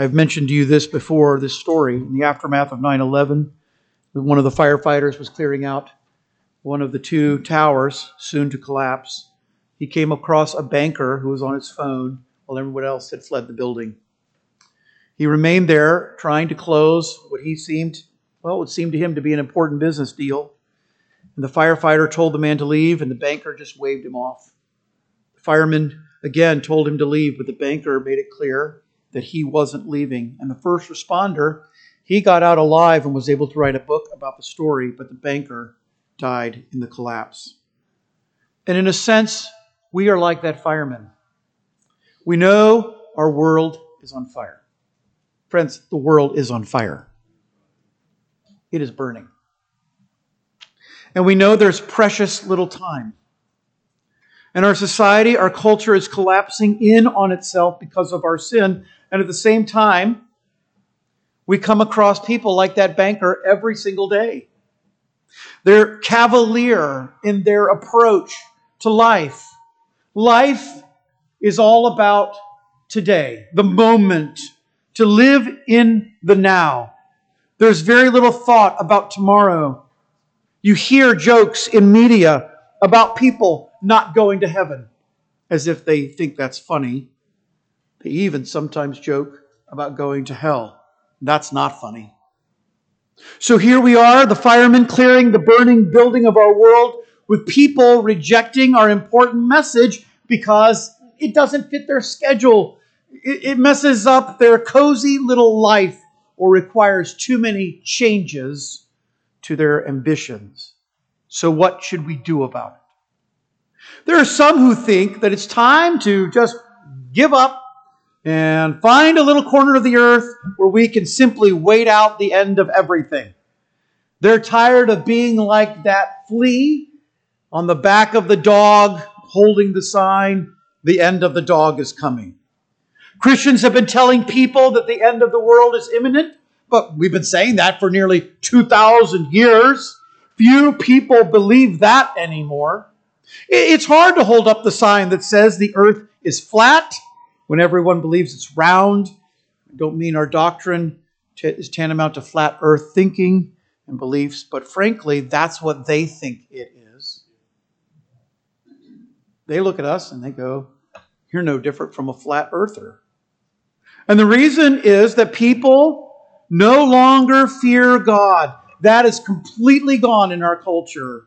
I've mentioned to you this before, this story. In the aftermath of 9 11, one of the firefighters was clearing out one of the two towers, soon to collapse. He came across a banker who was on his phone while everyone else had fled the building. He remained there trying to close what he seemed, well, it would seem to him to be an important business deal. And the firefighter told the man to leave, and the banker just waved him off. The fireman again told him to leave, but the banker made it clear that he wasn't leaving. And the first responder, he got out alive and was able to write a book about the story, but the banker died in the collapse. And in a sense, we are like that fireman. We know our world is on fire. Friends, the world is on fire. It is burning. And we know there's precious little time. And our society, our culture is collapsing in on itself because of our sin. And at the same time, we come across people like that banker every single day. They're cavalier in their approach to life. Life is all about today, the moment, to live in the now. There's very little thought about tomorrow. You hear jokes in media about people not going to heaven as if they think that's funny. They even sometimes joke about going to hell. That's not funny. So here we are, the firemen clearing the burning building of our world with people rejecting our important message because it doesn't fit their schedule. It, messes up their cozy little life or requires too many changes to their ambitions. So, what should we do about it? There are some who think that it's time to just give up and find a little corner of the earth where we can simply wait out the end of everything. They're tired of being like that flea on the back of the dog holding the sign, the end of the dog is coming. Christians have been telling people that the end of the world is imminent, but we've been saying that for nearly 2,000 years. Few people believe that anymore. It's hard to hold up the sign that says the earth is flat when everyone believes it's round. I don't mean our doctrine is tantamount to flat earth thinking and beliefs, but frankly, that's what they think it is. They look at us and they go, You're no different from a flat earther. And the reason is that people no longer fear God. That is completely gone in our culture.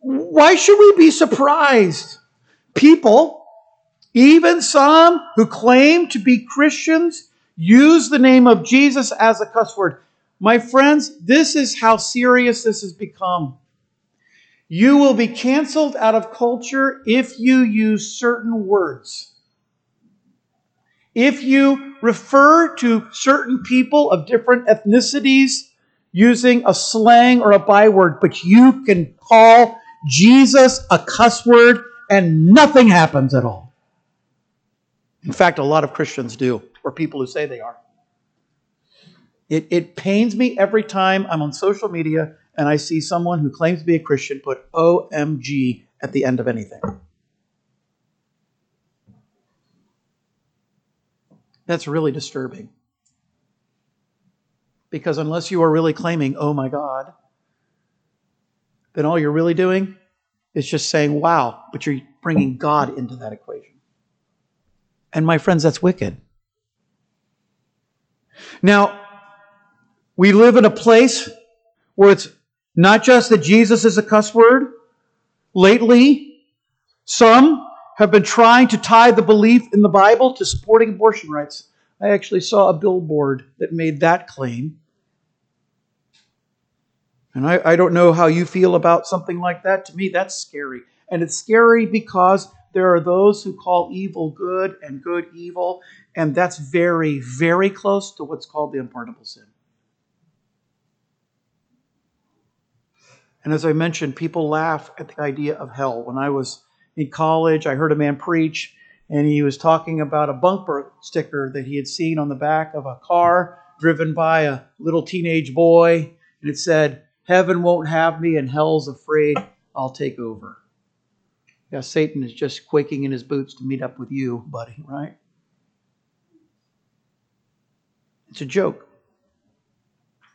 Why should we be surprised? People even some who claim to be Christians use the name of Jesus as a cuss word. My friends, this is how serious this has become. You will be canceled out of culture if you use certain words. If you refer to certain people of different ethnicities using a slang or a byword, but you can call Jesus a cuss word and nothing happens at all. In fact, a lot of Christians do, or people who say they are. It, it pains me every time I'm on social media and I see someone who claims to be a Christian put OMG at the end of anything. That's really disturbing. Because unless you are really claiming, oh my God, then all you're really doing is just saying, wow, but you're bringing God into that equation. And my friends, that's wicked. Now, we live in a place where it's not just that Jesus is a cuss word. Lately, some have been trying to tie the belief in the Bible to supporting abortion rights. I actually saw a billboard that made that claim. And I, I don't know how you feel about something like that. To me, that's scary. And it's scary because there are those who call evil good and good evil, and that's very, very close to what's called the unpardonable sin. And as I mentioned, people laugh at the idea of hell. When I was in college, I heard a man preach, and he was talking about a bumper sticker that he had seen on the back of a car driven by a little teenage boy, and it said, Heaven won't have me, and hell's afraid I'll take over. Yeah, Satan is just quaking in his boots to meet up with you, buddy, right? It's a joke.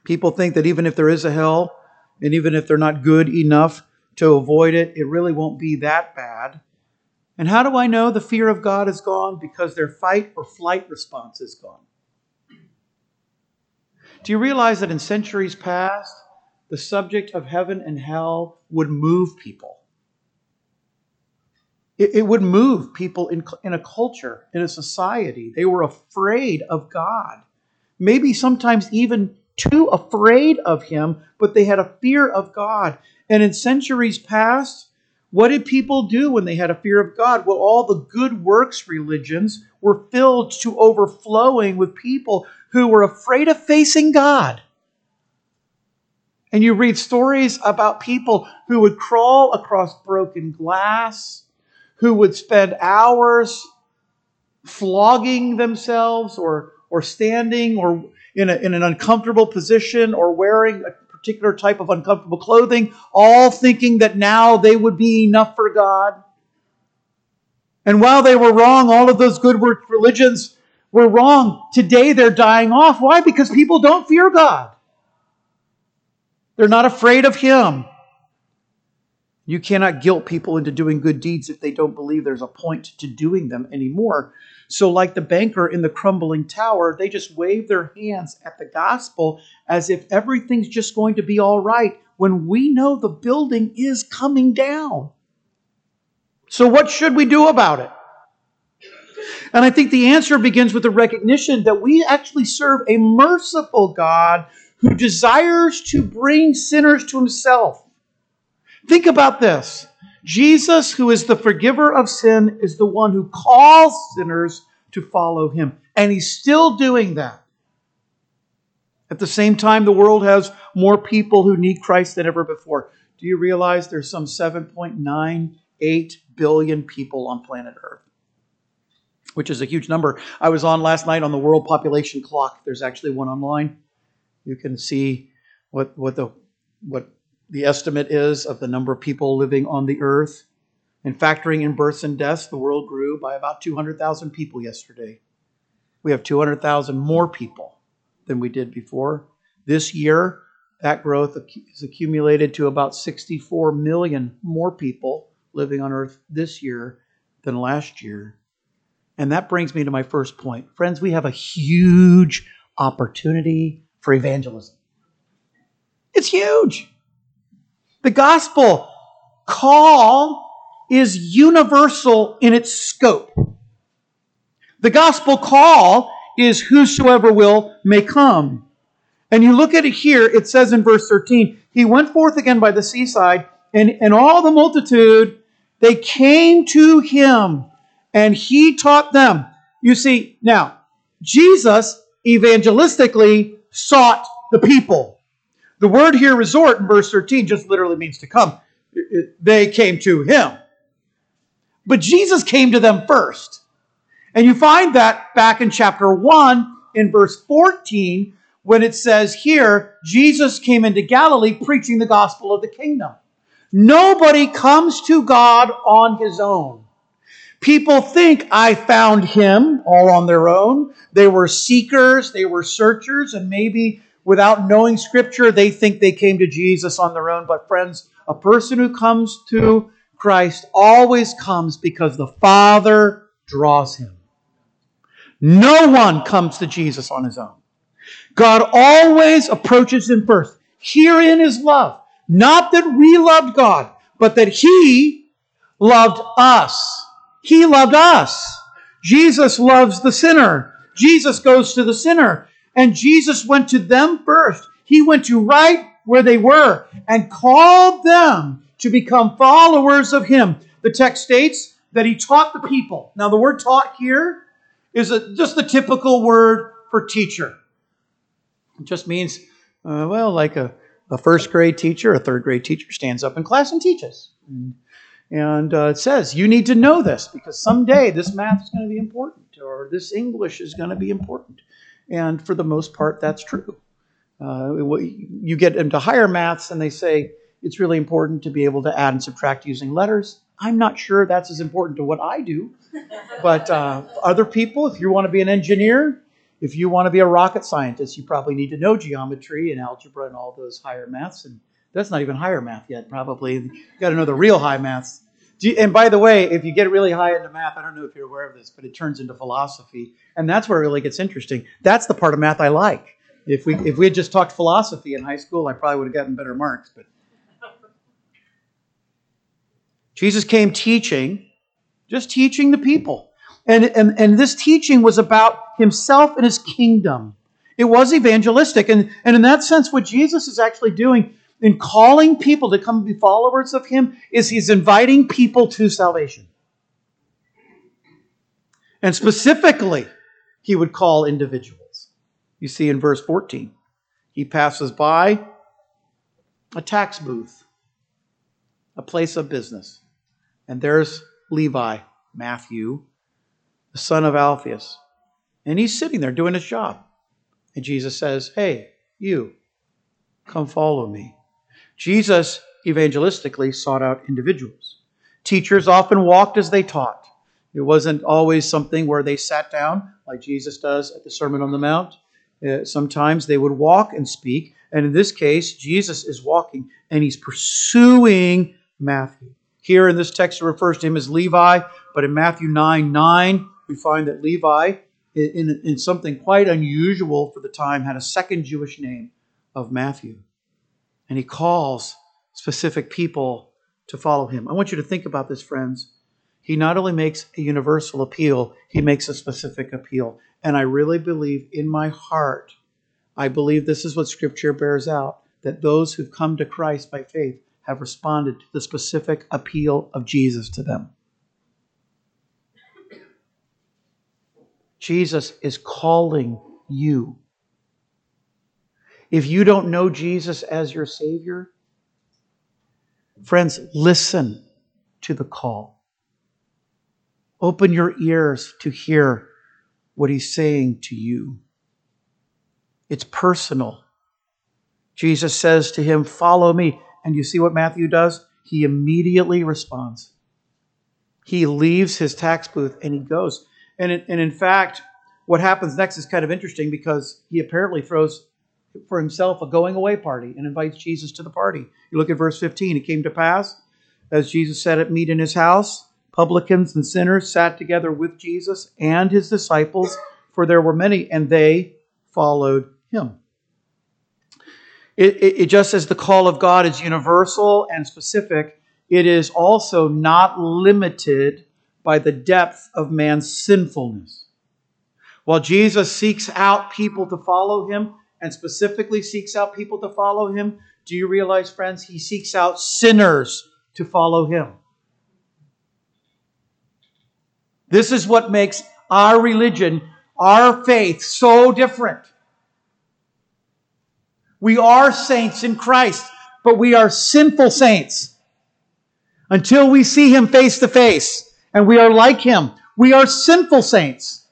People think that even if there is a hell, and even if they're not good enough to avoid it, it really won't be that bad. And how do I know the fear of God is gone? Because their fight or flight response is gone. Do you realize that in centuries past, the subject of heaven and hell would move people? It, it would move people in, in a culture, in a society. They were afraid of God. Maybe sometimes even too afraid of Him, but they had a fear of God. And in centuries past, what did people do when they had a fear of God? Well, all the good works religions were filled to overflowing with people who were afraid of facing God. And you read stories about people who would crawl across broken glass, who would spend hours flogging themselves or, or standing or in, a, in an uncomfortable position or wearing a particular type of uncomfortable clothing, all thinking that now they would be enough for God. And while they were wrong, all of those good religions were wrong. Today they're dying off. Why? Because people don't fear God. They're not afraid of Him. You cannot guilt people into doing good deeds if they don't believe there's a point to doing them anymore. So, like the banker in the crumbling tower, they just wave their hands at the gospel as if everything's just going to be all right when we know the building is coming down. So, what should we do about it? And I think the answer begins with the recognition that we actually serve a merciful God who desires to bring sinners to himself. Think about this. Jesus, who is the forgiver of sin, is the one who calls sinners to follow him. And he's still doing that. At the same time, the world has more people who need Christ than ever before. Do you realize there's some 7.98 billion people on planet Earth? Which is a huge number. I was on last night on the World Population Clock. There's actually one online. You can see what, what the what the estimate is of the number of people living on the earth. And factoring in births and deaths, the world grew by about 200,000 people yesterday. We have 200,000 more people than we did before. This year, that growth is accumulated to about 64 million more people living on earth this year than last year. And that brings me to my first point. Friends, we have a huge opportunity for evangelism. It's huge. The gospel call is universal in its scope. The gospel call is whosoever will may come. And you look at it here, it says in verse 13, He went forth again by the seaside, and, and all the multitude, they came to him, and he taught them. You see, now, Jesus evangelistically sought the people. The word here, resort, in verse 13, just literally means to come. They came to him. But Jesus came to them first. And you find that back in chapter 1, in verse 14, when it says here, Jesus came into Galilee preaching the gospel of the kingdom. Nobody comes to God on his own. People think I found him all on their own. They were seekers, they were searchers, and maybe without knowing Scripture, they think they came to Jesus on their own. But, friends, a person who comes to Christ always comes because the Father draws him. No one comes to Jesus on his own. God always approaches him first. Herein is love. Not that we loved God, but that he loved us. He loved us. Jesus loves the sinner. Jesus goes to the sinner. And Jesus went to them first. He went to right where they were and called them to become followers of him. The text states that he taught the people. Now, the word taught here is a, just the typical word for teacher. It just means, uh, well, like a, a first grade teacher, a third grade teacher stands up in class and teaches. And, uh, it says, you need to know this because someday this math is going to be important or this English is going to be important. And for the most part, that's true. Uh, you get into higher maths and they say it's really important to be able to add and subtract using letters. I'm not sure that's as important to what I do. But uh, other people, if you want to be an engineer if you want to be a rocket scientist, you probably need to know geometry and algebra and all those higher maths. And that's not even higher math yet, probably. you've got to know the real high maths. You, and by the way, if you get really high into math, I don't know if you're aware of this, but it turns into philosophy, and that's where it really gets interesting. That's the part of math I like. If we if we had just talked philosophy in high school, I probably would have gotten better marks. But Jesus came teaching, just teaching the people. And, and, and this teaching was about himself and his kingdom. It was evangelistic. And, and in that sense, what Jesus is actually doing in calling people to come be followers of him is he's inviting people to salvation. And specifically, he would call individuals. You see in verse 14, he passes by a tax booth, a place of business. And there's Levi, Matthew, the son of Alphaeus. And he's sitting there doing his job. And Jesus says, Hey, you, come follow me. Jesus evangelistically sought out individuals. Teachers often walked as they taught. It wasn't always something where they sat down like Jesus does at the Sermon on the Mount. Uh, sometimes they would walk and speak. And in this case, Jesus is walking and he's pursuing Matthew. Here in this text, it refers to him as Levi, but in Matthew 9 9, we find that Levi, in, in something quite unusual for the time, had a second Jewish name of Matthew. And he calls specific people to follow him. I want you to think about this, friends. He not only makes a universal appeal, he makes a specific appeal. And I really believe in my heart, I believe this is what Scripture bears out that those who've come to Christ by faith have responded to the specific appeal of Jesus to them. Jesus is calling you. If you don't know Jesus as your Savior, friends, listen to the call. Open your ears to hear what He's saying to you. It's personal. Jesus says to him, Follow me. And you see what Matthew does? He immediately responds. He leaves his tax booth and he goes. And, it, and in fact, what happens next is kind of interesting because he apparently throws for himself a going away party and invites Jesus to the party. You look at verse 15. It came to pass, as Jesus sat at meat in his house, publicans and sinners sat together with Jesus and his disciples, for there were many, and they followed him. It, it, it, just as the call of God is universal and specific, it is also not limited by the depth of man's sinfulness. While Jesus seeks out people to follow him, and specifically seeks out people to follow him, do you realize, friends, he seeks out sinners to follow him? This is what makes our religion, our faith, so different. We are saints in Christ, but we are sinful saints. Until we see Him face to face and we are like Him, we are sinful saints.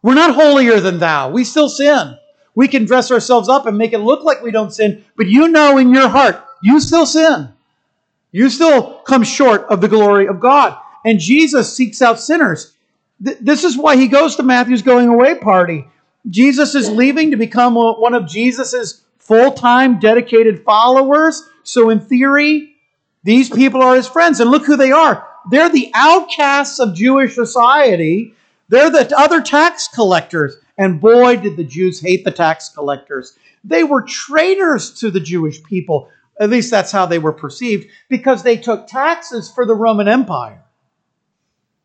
We're not holier than thou. We still sin. We can dress ourselves up and make it look like we don't sin, but you know in your heart, you still sin. You still come short of the glory of God. And Jesus seeks out sinners. This is why he goes to Matthew's going away party. Jesus is leaving to become one of Jesus's full-time dedicated followers. So in theory, these people are his friends. And look who they are. They're the outcasts of Jewish society. They're the other tax collectors. And boy, did the Jews hate the tax collectors. They were traitors to the Jewish people. At least that's how they were perceived because they took taxes for the Roman Empire.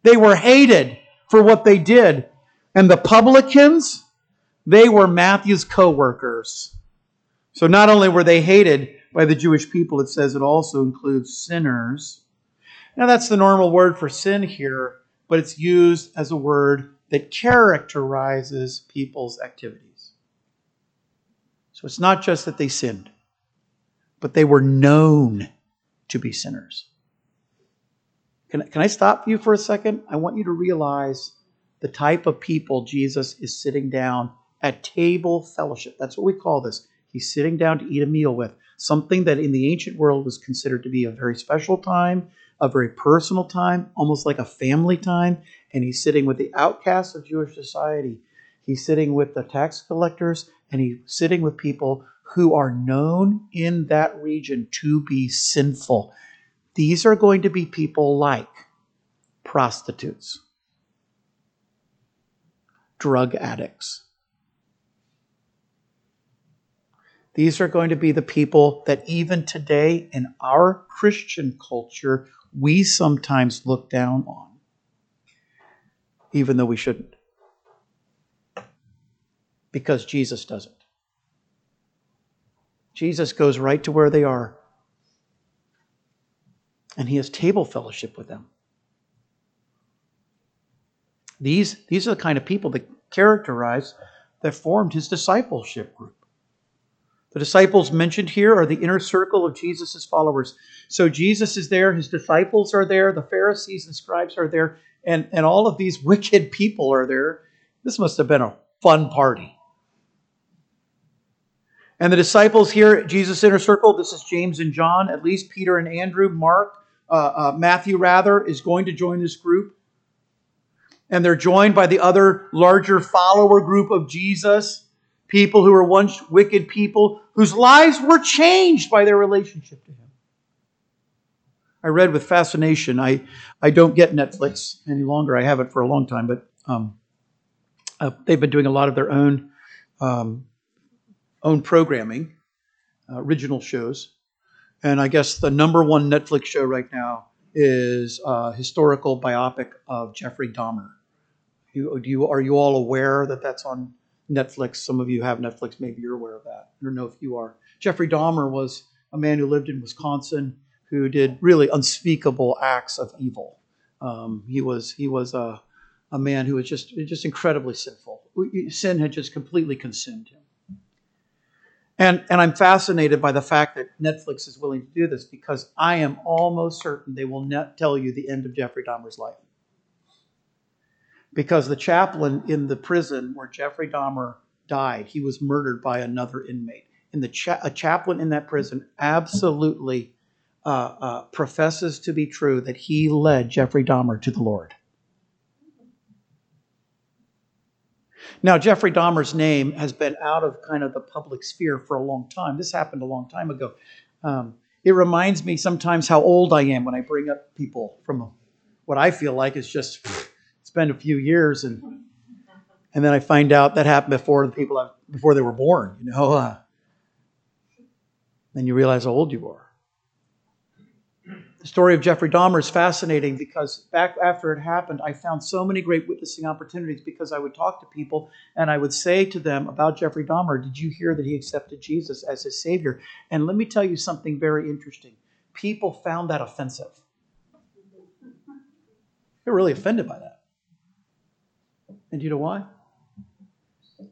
They were hated for what they did. And the publicans, they were Matthew's co workers. So not only were they hated by the Jewish people, it says it also includes sinners. Now, that's the normal word for sin here, but it's used as a word that characterizes people's activities. So it's not just that they sinned, but they were known to be sinners. Can, can I stop you for a second? I want you to realize the type of people Jesus is sitting down at table fellowship. That's what we call this. He's sitting down to eat a meal with something that in the ancient world was considered to be a very special time, a very personal time, almost like a family time. And he's sitting with the outcasts of Jewish society. He's sitting with the tax collectors and he's sitting with people who are known in that region to be sinful. These are going to be people like prostitutes, drug addicts. These are going to be the people that even today in our Christian culture we sometimes look down on, even though we shouldn't. Because Jesus doesn't. Jesus goes right to where they are, and he has table fellowship with them. These, these are the kind of people that characterize, that formed his discipleship group. The disciples mentioned here are the inner circle of Jesus' followers. So Jesus is there, his disciples are there, the Pharisees and scribes are there, and, and all of these wicked people are there. This must have been a fun party. And the disciples here Jesus' inner circle, this is James and John, at least Peter and Andrew, Mark, uh, uh, Matthew, rather, is going to join this group. And they're joined by the other larger follower group of Jesus people who were once wicked people whose lives were changed by their relationship to Him. I read with fascination. I, I don't get Netflix any longer. I haven't for a long time, but um, uh, they've been doing a lot of their own um, own programming, uh, original shows. And I guess the number one Netflix show right now is a historical biopic of Jeffrey Dahmer. You, do you, are you all aware that that's on Netflix. Some of you have Netflix. Maybe you're aware of that. I don't know if you are. Jeffrey Dahmer was a man who lived in Wisconsin who did really unspeakable acts of evil. Um, he was he was a, a man who was just just incredibly sinful. Sin had just completely consumed him. And, and I'm fascinated by the fact that Netflix is willing to do this because I am almost certain they will not tell you the end of Jeffrey Dahmer's life because the chaplain in the prison where Jeffrey Dahmer died, he was murdered by another inmate. And the cha- a chaplain in that prison absolutely uh, uh, professes to be true that he led Jeffrey Dahmer to the Lord. Now, Jeffrey Dahmer's name has been out of kind of the public sphere for a long time. This happened a long time ago. Um, it reminds me sometimes how old I am when I bring up people from what I feel like is just spend a few years and and then I find out that happened before the people before they were born. You know, uh, then you realize how old you are. The story of Jeffrey Dahmer is fascinating because back after it happened, I found so many great witnessing opportunities because I would talk to people and I would say to them about Jeffrey Dahmer, Did you hear that he accepted Jesus as his Savior? And let me tell you something very interesting. People found that offensive. They're really offended by that. And you know why?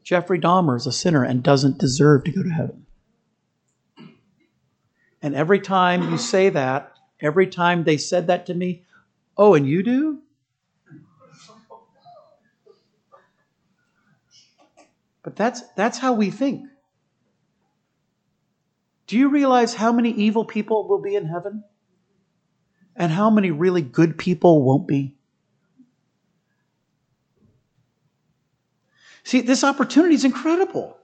Jeffrey Dahmer is a sinner and doesn't deserve to go to heaven. And every time you say that, every time they said that to me, oh, and you do? But that's, that's how we think. Do you realize how many evil people will be in heaven? And how many really good people won't be? See, this opportunity is incredible.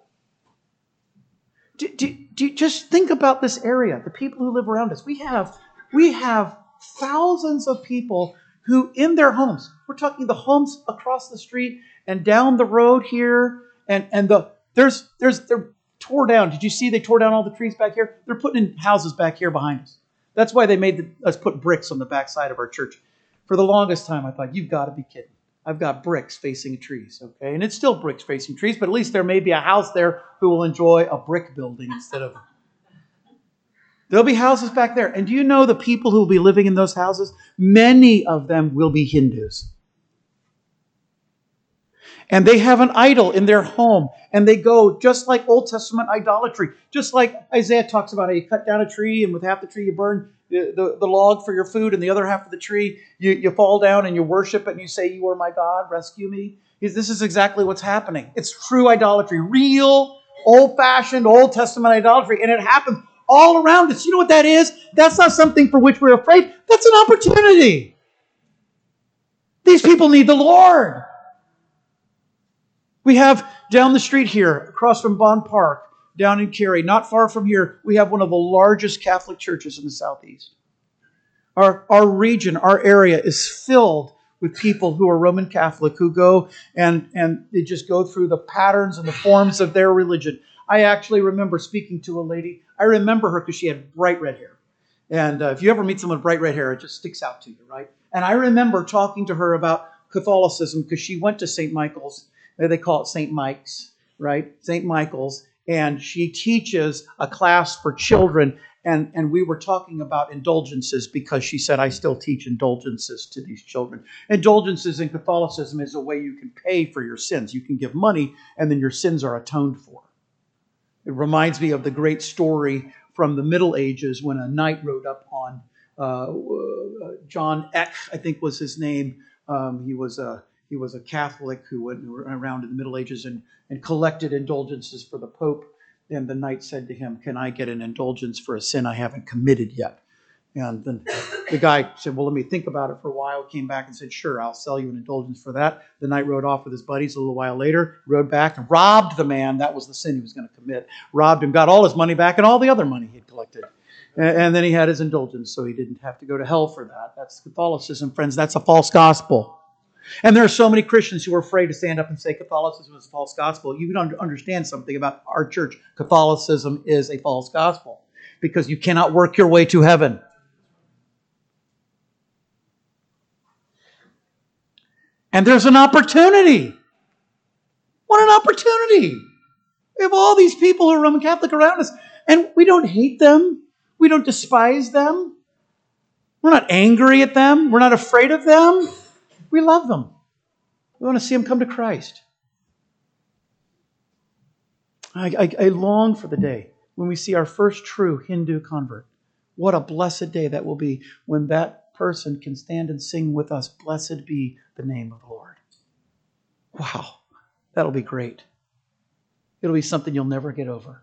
Do, do, do just think about this area, the people who live around us. We have, we have thousands of people who, in their homes, we're talking the homes across the street and down the road here, and, and the there's there's they're tore down. Did you see they tore down all the trees back here? They're putting in houses back here behind us. That's why they made the, us put bricks on the back side of our church. For the longest time, I thought, you've got to be kidding. I've got bricks facing trees, okay? And it's still bricks facing trees, but at least there may be a house there who will enjoy a brick building instead of. There'll be houses back there. And do you know the people who will be living in those houses? Many of them will be Hindus. And they have an idol in their home, and they go just like Old Testament idolatry, just like Isaiah talks about how you cut down a tree, and with half the tree you burn the, the, the, log for your food and the other half of the tree, you, you fall down and you worship it and you say, You are my God, rescue me. This is exactly what's happening. It's true idolatry, real, old fashioned, Old Testament idolatry, and it happens all around us. You know what that is? That's not something for which we're afraid, that's an opportunity. These people need the Lord. We have down the street here, across from Bond Park, down in Cary, not far from here, we have one of the largest Catholic churches in the Southeast. Our, our region, our area is filled with people who are Roman Catholic who go and, and they just go through the patterns and the forms of their religion. I actually remember speaking to a lady. I remember her because she had bright red hair. And uh, if you ever meet someone with bright red hair, it just sticks out to you, right? And I remember talking to her about Catholicism because she went to St. Michael's. They call it St. Mike's, right? St. Michael's. And she teaches a class for children. And, and we were talking about indulgences because she said, I still teach indulgences to these children. Indulgences in Catholicism is a way you can pay for your sins. You can give money, and then your sins are atoned for. It reminds me of the great story from the Middle Ages when a knight rode up on uh, uh, John Eck, I think was his name. Um, he was a he was a Catholic who went around in the Middle Ages and, and collected indulgences for the Pope. And the knight said to him, Can I get an indulgence for a sin I haven't committed yet? And then the guy said, Well, let me think about it for a while. Came back and said, Sure, I'll sell you an indulgence for that. The knight rode off with his buddies a little while later, rode back and robbed the man. That was the sin he was going to commit. Robbed him, got all his money back and all the other money he'd collected. And then he had his indulgence, so he didn't have to go to hell for that. That's Catholicism, friends. That's a false gospel. And there are so many Christians who are afraid to stand up and say Catholicism is a false gospel. You don't understand something about our church. Catholicism is a false gospel because you cannot work your way to heaven. And there's an opportunity. What an opportunity. We have all these people who are Roman Catholic around us, and we don't hate them. We don't despise them. We're not angry at them. We're not afraid of them. We love them. We want to see them come to Christ. I, I, I long for the day when we see our first true Hindu convert. What a blessed day that will be when that person can stand and sing with us, Blessed be the name of the Lord. Wow, that'll be great. It'll be something you'll never get over.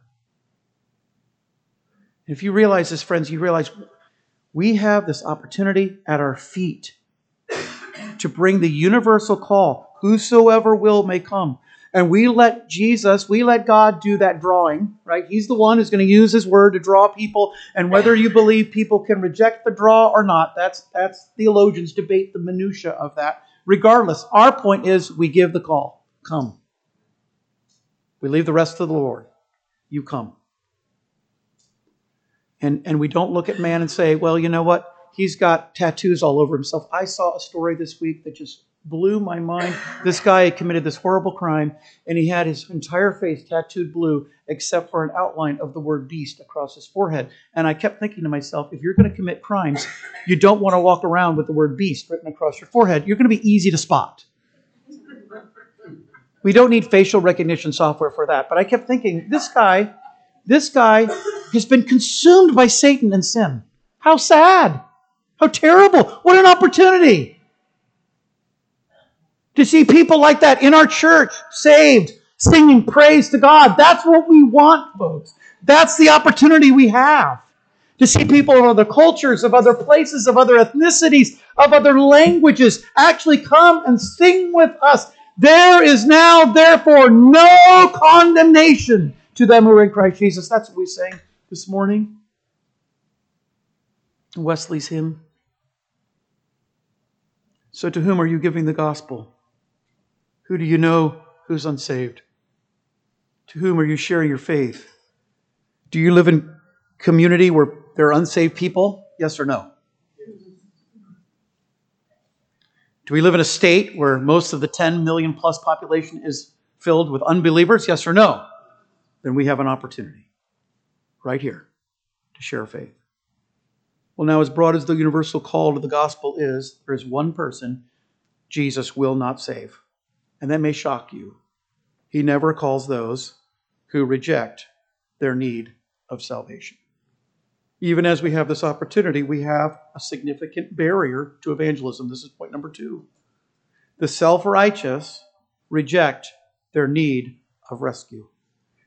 If you realize this, friends, you realize we have this opportunity at our feet to bring the universal call whosoever will may come. And we let Jesus, we let God do that drawing, right? He's the one who's going to use his word to draw people. And whether you believe people can reject the draw or not, that's, that's theologians debate the minutia of that. Regardless, our point is we give the call. Come. We leave the rest to the Lord. You come. And, and we don't look at man and say, well, you know what? He's got tattoos all over himself. I saw a story this week that just blew my mind. This guy committed this horrible crime, and he had his entire face tattooed blue except for an outline of the word beast across his forehead. And I kept thinking to myself, if you're going to commit crimes, you don't want to walk around with the word beast written across your forehead. You're going to be easy to spot. We don't need facial recognition software for that. But I kept thinking, this guy, this guy has been consumed by Satan and sin. How sad. How terrible. What an opportunity to see people like that in our church, saved, singing praise to God. That's what we want, folks. That's the opportunity we have. To see people of other cultures, of other places, of other ethnicities, of other languages actually come and sing with us. There is now, therefore, no condemnation to them who are in Christ Jesus. That's what we sang this morning. Wesley's hymn. So, to whom are you giving the gospel? Who do you know who's unsaved? To whom are you sharing your faith? Do you live in a community where there are unsaved people? Yes or no? Do we live in a state where most of the 10 million plus population is filled with unbelievers? Yes or no? Then we have an opportunity right here to share faith. Well, now, as broad as the universal call to the gospel is, there is one person Jesus will not save and that may shock you. He never calls those who reject their need of salvation. Even as we have this opportunity, we have a significant barrier to evangelism. This is point number two. The self righteous reject their need of rescue.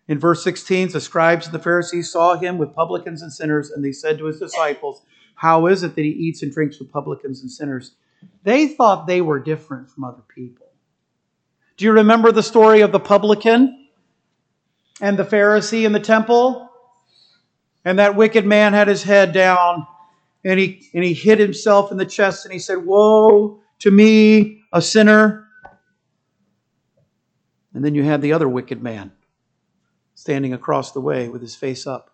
In verse 16, the scribes and the Pharisees saw him with publicans and sinners, and they said to his disciples, How is it that he eats and drinks with publicans and sinners? They thought they were different from other people. Do you remember the story of the publican and the Pharisee in the temple? And that wicked man had his head down and he, and he hit himself in the chest and he said, Woe to me, a sinner. And then you had the other wicked man standing across the way with his face up.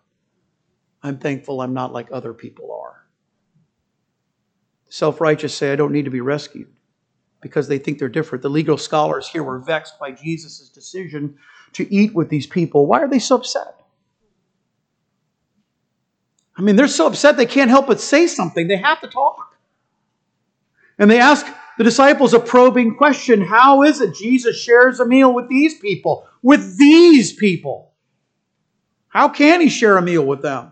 I'm thankful I'm not like other people. Self righteous say, I don't need to be rescued because they think they're different. The legal scholars here were vexed by Jesus' decision to eat with these people. Why are they so upset? I mean, they're so upset they can't help but say something. They have to talk. And they ask the disciples a probing question How is it Jesus shares a meal with these people? With these people? How can he share a meal with them?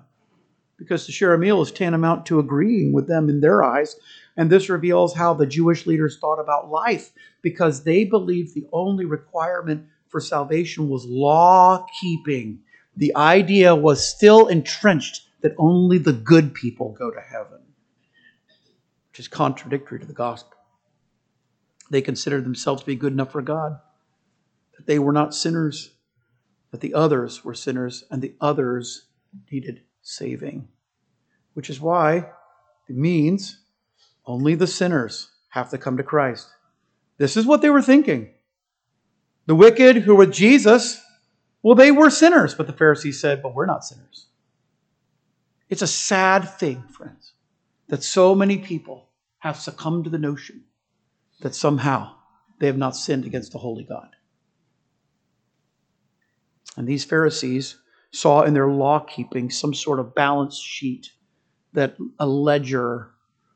Because to share a meal is tantamount to agreeing with them in their eyes. And this reveals how the Jewish leaders thought about life because they believed the only requirement for salvation was law keeping. The idea was still entrenched that only the good people go to heaven, which is contradictory to the gospel. They considered themselves to be good enough for God, that they were not sinners, that the others were sinners, and the others needed saving, which is why it means only the sinners have to come to Christ. This is what they were thinking. The wicked who were with Jesus, well, they were sinners, but the Pharisees said, but we're not sinners. It's a sad thing, friends, that so many people have succumbed to the notion that somehow they have not sinned against the holy God. And these Pharisees saw in their law keeping some sort of balance sheet, that a ledger,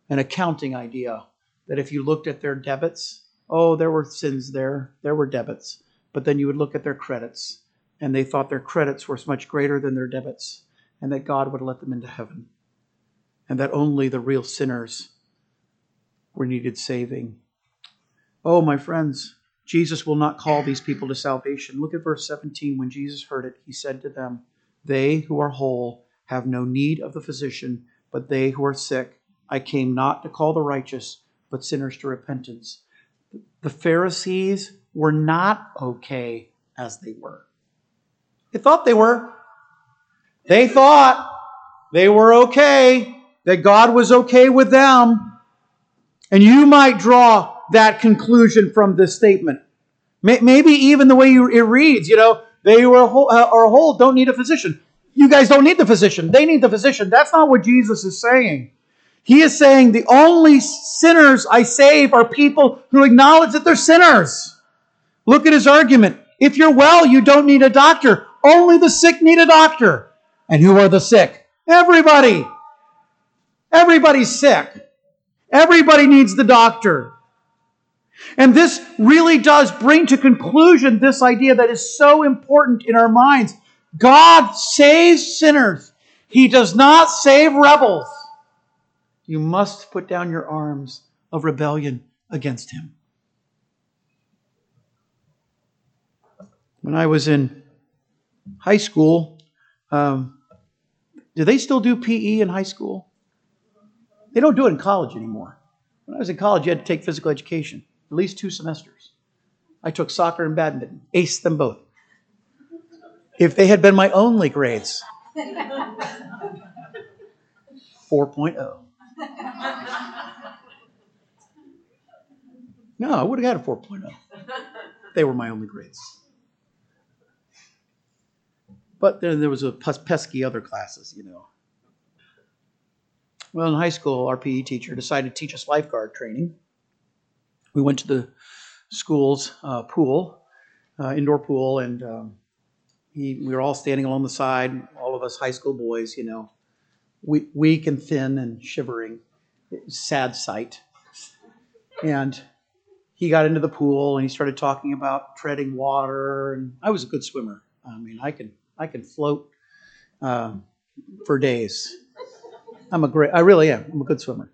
an accounting idea, that if you looked at their debits, oh, there were sins there, there were debits. But then you would look at their credits, and they thought their credits were much greater than their debits and that God would let them into heaven, and that only the real sinners were needed saving. Oh, my friends, Jesus will not call these people to salvation. Look at verse 17. When Jesus heard it, he said to them, They who are whole have no need of the physician, but they who are sick. I came not to call the righteous, but sinners to repentance. The Pharisees were not okay as they were. They thought they were. They thought they were okay, that God was okay with them. And you might draw that conclusion from this statement. Maybe even the way it reads, you know, they were whole, uh, are whole, don't need a physician. You guys don't need the physician. They need the physician. That's not what Jesus is saying. He is saying the only sinners I save are people who acknowledge that they're sinners. Look at his argument. If you're well, you don't need a doctor. Only the sick need a doctor. And who are the sick? Everybody. Everybody's sick. Everybody needs the doctor. And this really does bring to conclusion this idea that is so important in our minds. God saves sinners. He does not save rebels. You must put down your arms of rebellion against him. When I was in high school, um, do they still do PE in high school? They don't do it in college anymore. When I was in college, you had to take physical education, at least two semesters. I took soccer and badminton, aced them both. If they had been my only grades, 4.0. No, I would have had a 4.0. They were my only grades. But then there was a pesky other classes, you know. Well, in high school, our PE teacher decided to teach us lifeguard training. We went to the school's uh, pool, uh, indoor pool, and um, he, we were all standing along the side, all of us high school boys, you know, weak and thin and shivering. Sad sight. And he got into the pool and he started talking about treading water. And I was a good swimmer. I mean, I could I can float um, for days. I'm a great, I really am. I'm a good swimmer,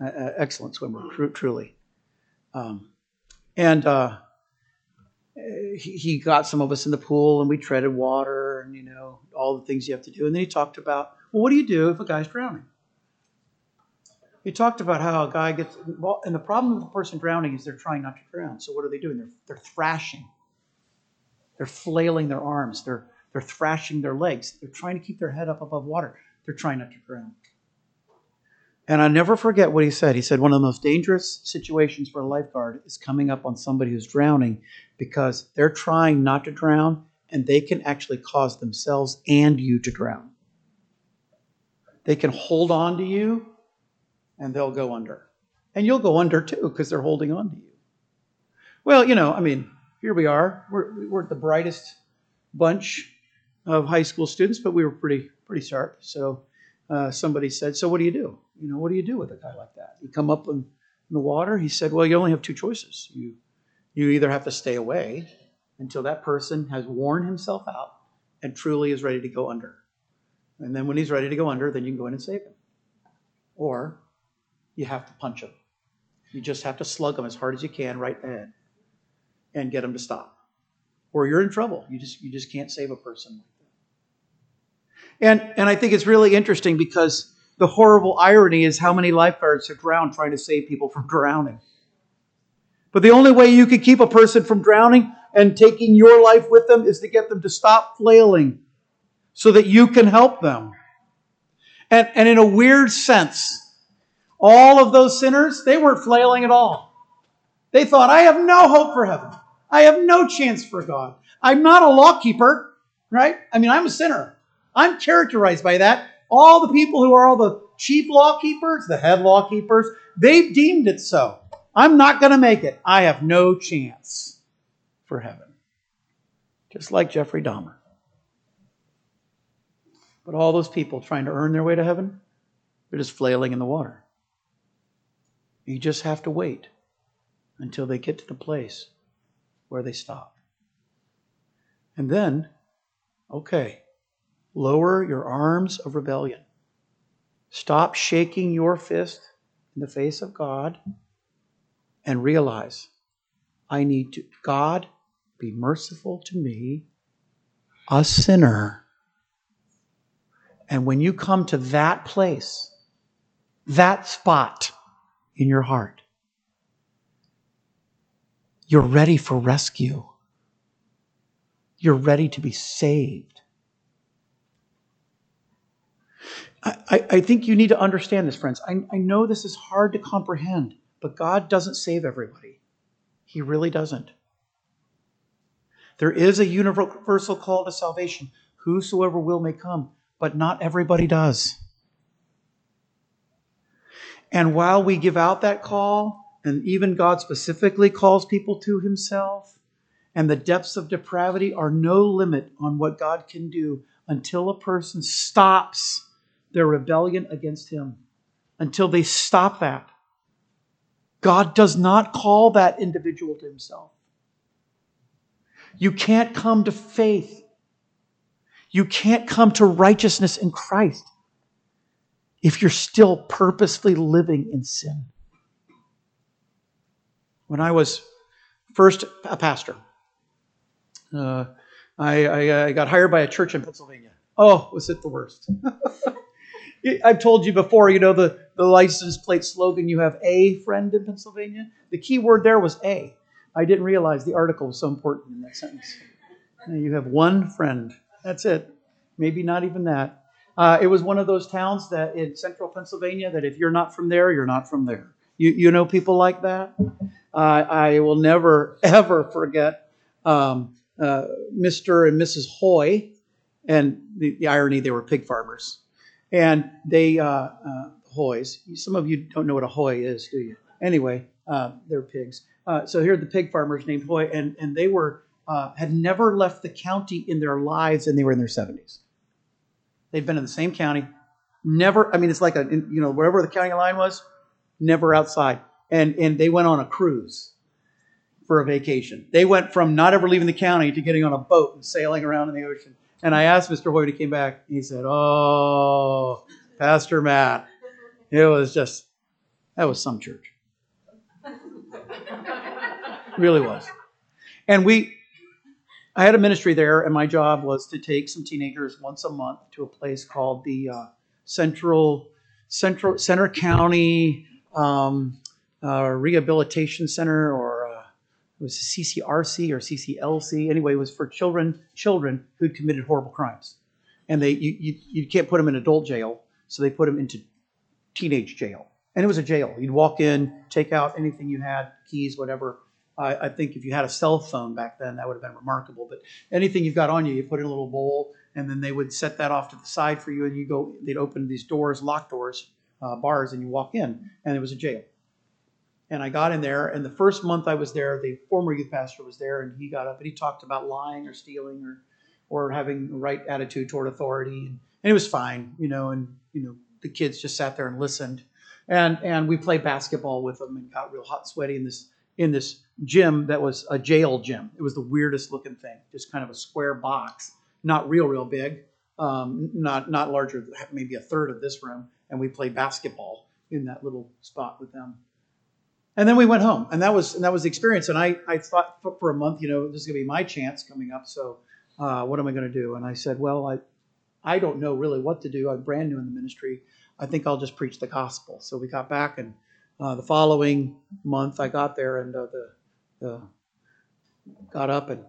excellent swimmer, tr- truly. Um, and uh, Uh, he, he got some of us in the pool, and we treaded water, and you know all the things you have to do. And then he talked about, well, what do you do if a guy's drowning? he talked about how a guy gets, well, and the problem with a person drowning is they're trying not to drown. So what are they doing? They're, they're thrashing. They're flailing their arms. They're, they're thrashing their legs. They're trying to keep their head up above water. They're trying not to drown. And I never forget what he said. He said one of the most dangerous situations for a lifeguard is coming up on somebody who's drowning because they're trying not to drown and they can actually cause themselves and you to drown. They can hold on to you and they'll go under. And you'll go under too because they're holding on to you. Well, you know, I mean, here we are. We're, we're the brightest bunch of high school students, but we were pretty pretty sharp. So uh, somebody said, "So what do you do? You know, what do you do with a guy like that? You come up in, in the water." He said, "Well, you only have two choices. You you either have to stay away until that person has worn himself out and truly is ready to go under, and then when he's ready to go under, then you can go in and save him, or you have to punch him. You just have to slug him as hard as you can right ahead and get him to stop, or you're in trouble. You just you just can't save a person." And, and I think it's really interesting because the horrible irony is how many lifeguards have drowned trying to save people from drowning. But the only way you can keep a person from drowning and taking your life with them is to get them to stop flailing so that you can help them. And, and in a weird sense, all of those sinners, they weren't flailing at all. They thought, I have no hope for heaven. I have no chance for God. I'm not a lawkeeper, right? I mean, I'm a sinner. I'm characterized by that. All the people who are all the chief law keepers, the head law keepers, they've deemed it so. I'm not going to make it. I have no chance for heaven. Just like Jeffrey Dahmer. But all those people trying to earn their way to heaven, they're just flailing in the water. You just have to wait until they get to the place where they stop. And then, okay, Lower your arms of rebellion. Stop shaking your fist in the face of God and realize I need to, God, be merciful to me, a sinner. And when you come to that place, that spot in your heart, you're ready for rescue. You're ready to be saved. I, I think you need to understand this, friends. I, I know this is hard to comprehend, but God doesn't save everybody. He really doesn't. There is a universal call to salvation. Whosoever will may come, but not everybody does. And while we give out that call, and even God specifically calls people to himself, and the depths of depravity are no limit on what God can do until a person stops their rebellion against Him until they stop that. God does not call that individual to Himself. You can't come to faith. You can't come to righteousness in Christ if you're still purposefully living in sin. When I was first a pastor, uh, I, I, I got hired by a church in Pennsylvania. Oh, was it the worst? I've told you before, you know, the, the license plate slogan, you have a friend in Pennsylvania. The key word there was a. I didn't realize the article was so important in that sentence. You have one friend. That's it. Maybe not even that. Uh, it was one of those towns that in central Pennsylvania that if you're not from there, you're not from there. You, you know people like that? Uh, I will never, ever forget um, uh, Mr. and Mrs. Hoy. And the, the irony, they were pig farmers. And they, uh, uh, hoys, some of you don't know what a hoy is, do you? Anyway, uh, they're pigs. Uh, so here are the pig farmers named Hoy, and, and they were, uh, had never left the county in their lives, and they were in their 70s. They'd been in the same county, never, I mean, it's like a, you know, wherever the county line was, never outside. And, and they went on a cruise for a vacation. They went from not ever leaving the county to getting on a boat and sailing around in the ocean. And I asked Mr. Hoy he came back. He said, "Oh, Pastor Matt, it was just that was some church, really was." And we, I had a ministry there, and my job was to take some teenagers once a month to a place called the uh, Central Central Center County um, uh, Rehabilitation Center, or was CCRC or CCLC. Anyway, it was for children children who'd committed horrible crimes, and they you, you, you can't put them in adult jail, so they put them into teenage jail. And it was a jail. You'd walk in, take out anything you had, keys, whatever. I, I think if you had a cell phone back then, that would have been remarkable. But anything you've got on you, you put in a little bowl, and then they would set that off to the side for you, and you go. They'd open these doors, locked doors, uh, bars, and you walk in, and it was a jail. And I got in there, and the first month I was there, the former youth pastor was there, and he got up and he talked about lying or stealing or or having the right attitude toward authority, and, and it was fine, you know. And you know, the kids just sat there and listened, and and we played basketball with them and got real hot sweaty in this in this gym that was a jail gym. It was the weirdest looking thing, just kind of a square box, not real real big, um, not not larger, than maybe a third of this room, and we played basketball in that little spot with them. And then we went home, and that was and that was the experience. And I I thought for, for a month, you know, this is gonna be my chance coming up. So uh, what am I gonna do? And I said, well, I I don't know really what to do. I'm brand new in the ministry. I think I'll just preach the gospel. So we got back, and uh, the following month I got there, and uh, the, the got up and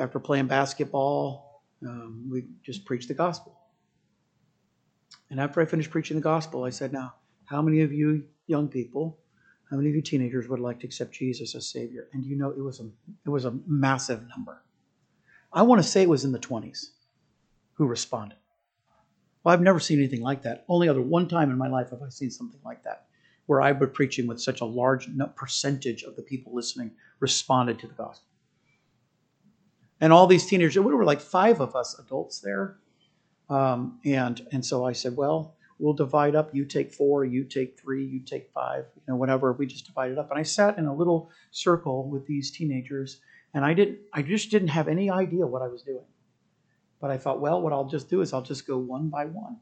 after playing basketball, um, we just preached the gospel. And after I finished preaching the gospel, I said, "Now, how many of you young people, how many of you teenagers would like to accept Jesus as Savior?" And you know, it was a it was a massive number. I want to say it was in the twenties who responded. Well, I've never seen anything like that. Only other one time in my life have I seen something like that, where I was preaching with such a large percentage of the people listening responded to the gospel. And all these teenagers, there were like five of us adults there. Um, and and so I said, well, we'll divide up. You take four, you take three, you take five, you know, whatever. We just divided up. And I sat in a little circle with these teenagers, and I didn't, I just didn't have any idea what I was doing. But I thought, well, what I'll just do is I'll just go one by one.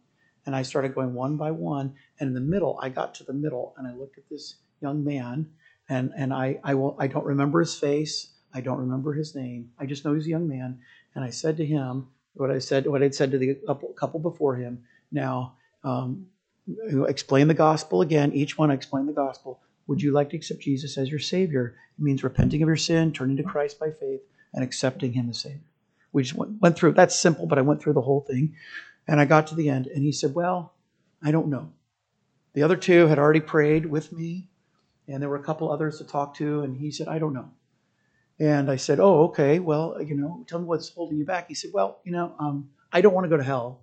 And I started going one by one. And in the middle, I got to the middle and I looked at this young man. And, and I, I, will, I don't remember his face. I don't remember his name. I just know he's a young man. And I said to him what I said, what I'd said to the couple before him. Now, um, explain the gospel again. Each one explain the gospel. Would you like to accept Jesus as your Savior? It means repenting of your sin, turning to Christ by faith, and accepting Him as Savior. We just went, went through. That's simple, but I went through the whole thing, and I got to the end, and he said, "Well, I don't know." The other two had already prayed with me, and there were a couple others to talk to, and he said, "I don't know." And I said, "Oh, okay. Well, you know, tell me what's holding you back." He said, "Well, you know, um, I don't want to go to hell.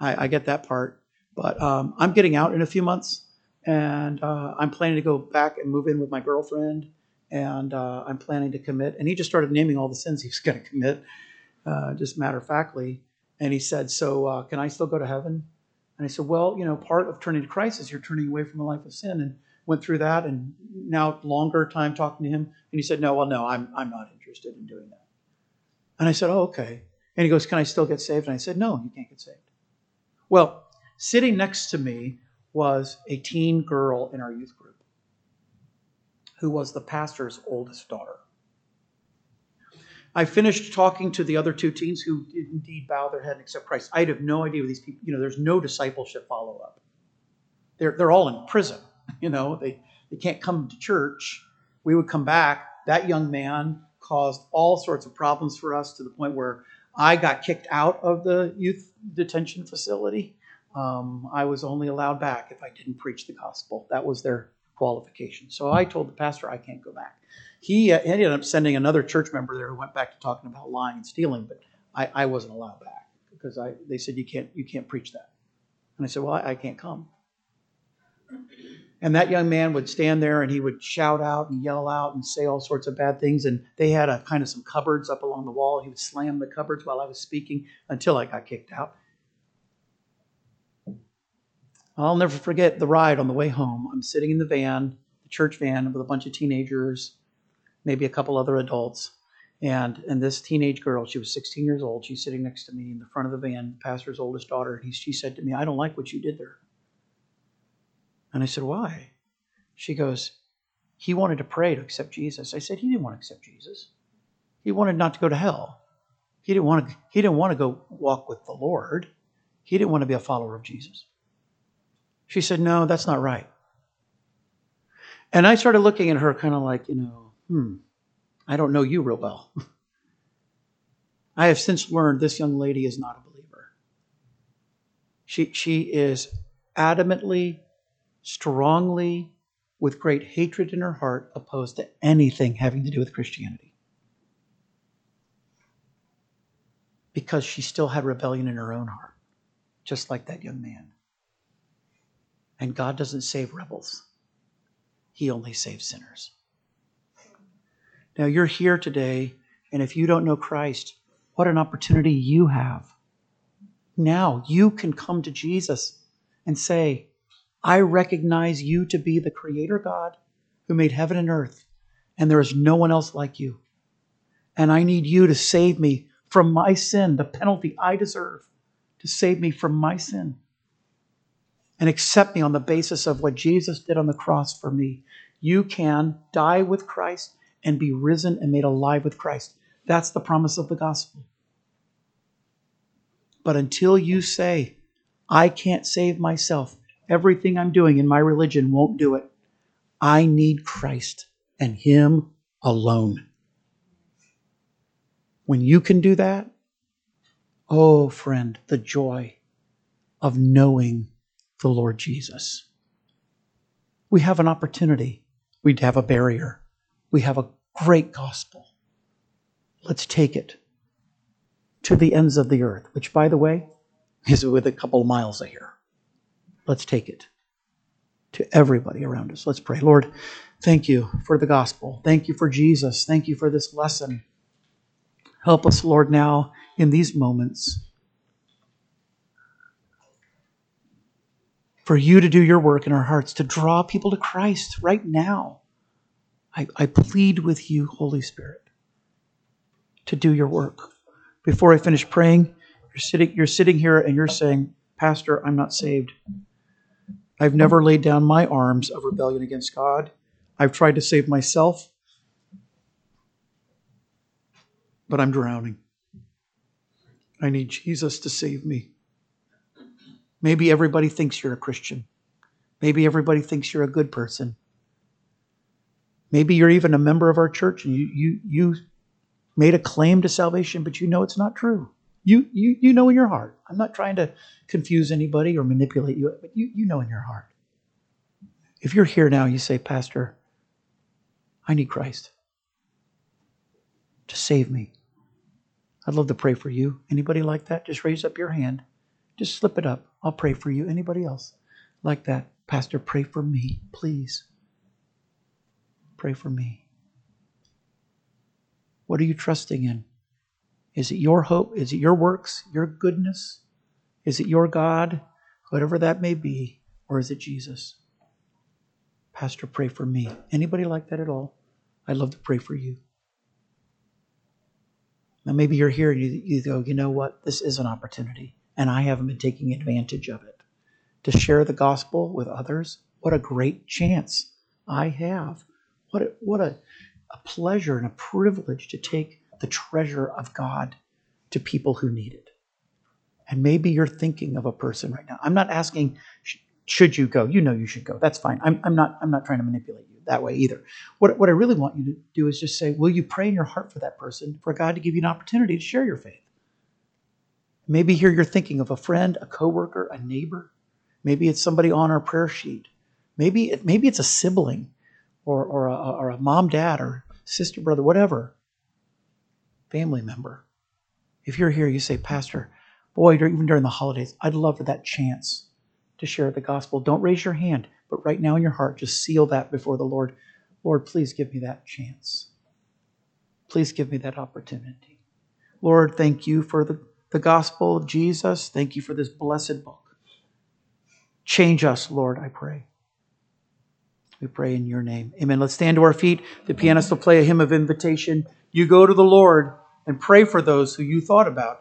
I, I get that part, but um, I'm getting out in a few months, and uh, I'm planning to go back and move in with my girlfriend, and uh, I'm planning to commit." And he just started naming all the sins he was going to commit uh, just matter of factly. And he said, So uh, can I still go to heaven? And I said, Well, you know, part of turning to Christ is you're turning away from a life of sin. And went through that and now longer time talking to him. And he said, No, well, no, I'm, I'm not interested in doing that. And I said, Oh, okay. And he goes, Can I still get saved? And I said, No, you can't get saved. Well, sitting next to me was a teen girl in our youth group who was the pastor's oldest daughter. I finished talking to the other two teens who did indeed bow their head and accept Christ. I have no idea these people, you know, there's no discipleship follow up. They're, they're all in prison, you know, they, they can't come to church. We would come back. That young man caused all sorts of problems for us to the point where I got kicked out of the youth detention facility. Um, I was only allowed back if I didn't preach the gospel. That was their qualification. So I told the pastor I can't go back he, uh, ended up sending another church member there who went back to talking about lying and stealing, but I, I wasn't allowed back because I, they said you can't you can't preach that, and I said, well, I, I can't come. And that young man would stand there and he would shout out and yell out and say all sorts of bad things. And they had a kind of some cupboards up along the wall. He would slam the cupboards while I was speaking until I got kicked out. I'll never forget the ride on the way home. I'm sitting in the van, the church van, with a bunch of teenagers maybe a couple other adults. And and this teenage girl, she was 16 years old. She's sitting next to me in the front of the van, the pastor's oldest daughter. And he, she said to me, "I don't like what you did there." And I said, "Why?" She goes, "He wanted to pray to accept Jesus." I said, "He didn't want to accept Jesus. He wanted not to go to hell. He didn't want to. He didn't want to go walk with the Lord. He didn't want to be a follower of Jesus." She said, No, that's not right. And I started looking at her kind of like, you know, hmm, I don't know you real well. I have since learned this young lady is not a believer. She, she is adamantly, strongly, with great hatred in her heart, opposed to anything having to do with Christianity. Because she still had rebellion in her own heart, just like that young man. And God doesn't save rebels, He only saves sinners. Now, you're here today, and if you don't know Christ, what an opportunity you have. Now you can come to Jesus and say, I recognize you to be the Creator God who made heaven and earth, and there is no one else like you. And I need you to save me from my sin, the penalty I deserve, to save me from my sin. And accept me on the basis of what Jesus did on the cross for me. You can die with Christ and be risen and made alive with Christ. That's the promise of the gospel. But until you say, I can't save myself, everything I'm doing in my religion won't do it, I need Christ and Him alone. When you can do that, oh, friend, the joy of knowing the Lord Jesus. We have an opportunity. We have a barrier. We have a great gospel. Let's take it to the ends of the earth, which, by the way, is with a couple of miles of here. Let's take it to everybody around us. Let's pray. Lord, thank you for the gospel. Thank you for Jesus. Thank you for this lesson. Help us, Lord, now in these moments for you to do your work in our hearts, to draw people to Christ right now. I, I plead with you, Holy Spirit, to do your work. Before I finish praying, you're sitting, you're sitting here and you're saying, Pastor, I'm not saved. I've never laid down my arms of rebellion against God. I've tried to save myself, but I'm drowning. I need Jesus to save me. Maybe everybody thinks you're a Christian. Maybe everybody thinks you're a good person. Maybe you're even a member of our church and you, you, you made a claim to salvation, but you know it's not true. You, you, you know in your heart. I'm not trying to confuse anybody or manipulate you, but you, you know in your heart. If you're here now, you say, Pastor, I need Christ to save me. I'd love to pray for you. Anybody like that? Just raise up your hand. Just slip it up. I'll pray for you. Anybody else like that? Pastor, pray for me, please. Pray for me. What are you trusting in? Is it your hope? Is it your works, your goodness? Is it your God? Whatever that may be. Or is it Jesus? Pastor, pray for me. Anybody like that at all? I'd love to pray for you. Now, maybe you're here and you, you go, you know what? This is an opportunity, and I haven't been taking advantage of it. To share the gospel with others, what a great chance I have. What a, what a, a pleasure and a privilege to take the treasure of God to people who need it. And maybe you're thinking of a person right now. I'm not asking, should you go? You know you should go. That's fine. I'm, I'm, not, I'm not trying to manipulate you that way either. What, what I really want you to do is just say, will you pray in your heart for that person, for God to give you an opportunity to share your faith? Maybe here you're thinking of a friend, a coworker, a neighbor. Maybe it's somebody on our prayer sheet. Maybe, maybe it's a sibling or, or, a, or a mom, dad, or sister, brother, whatever, family member. If you're here, you say, Pastor, boy, even during the holidays, I'd love for that chance to share the gospel. Don't raise your hand, but right now in your heart, just seal that before the Lord. Lord, please give me that chance. Please give me that opportunity. Lord, thank you for the, the gospel of Jesus. Thank you for this blessed book. Change us, Lord, I pray. We pray in your name. Amen. Let's stand to our feet. The pianist will play a hymn of invitation. You go to the Lord and pray for those who you thought about.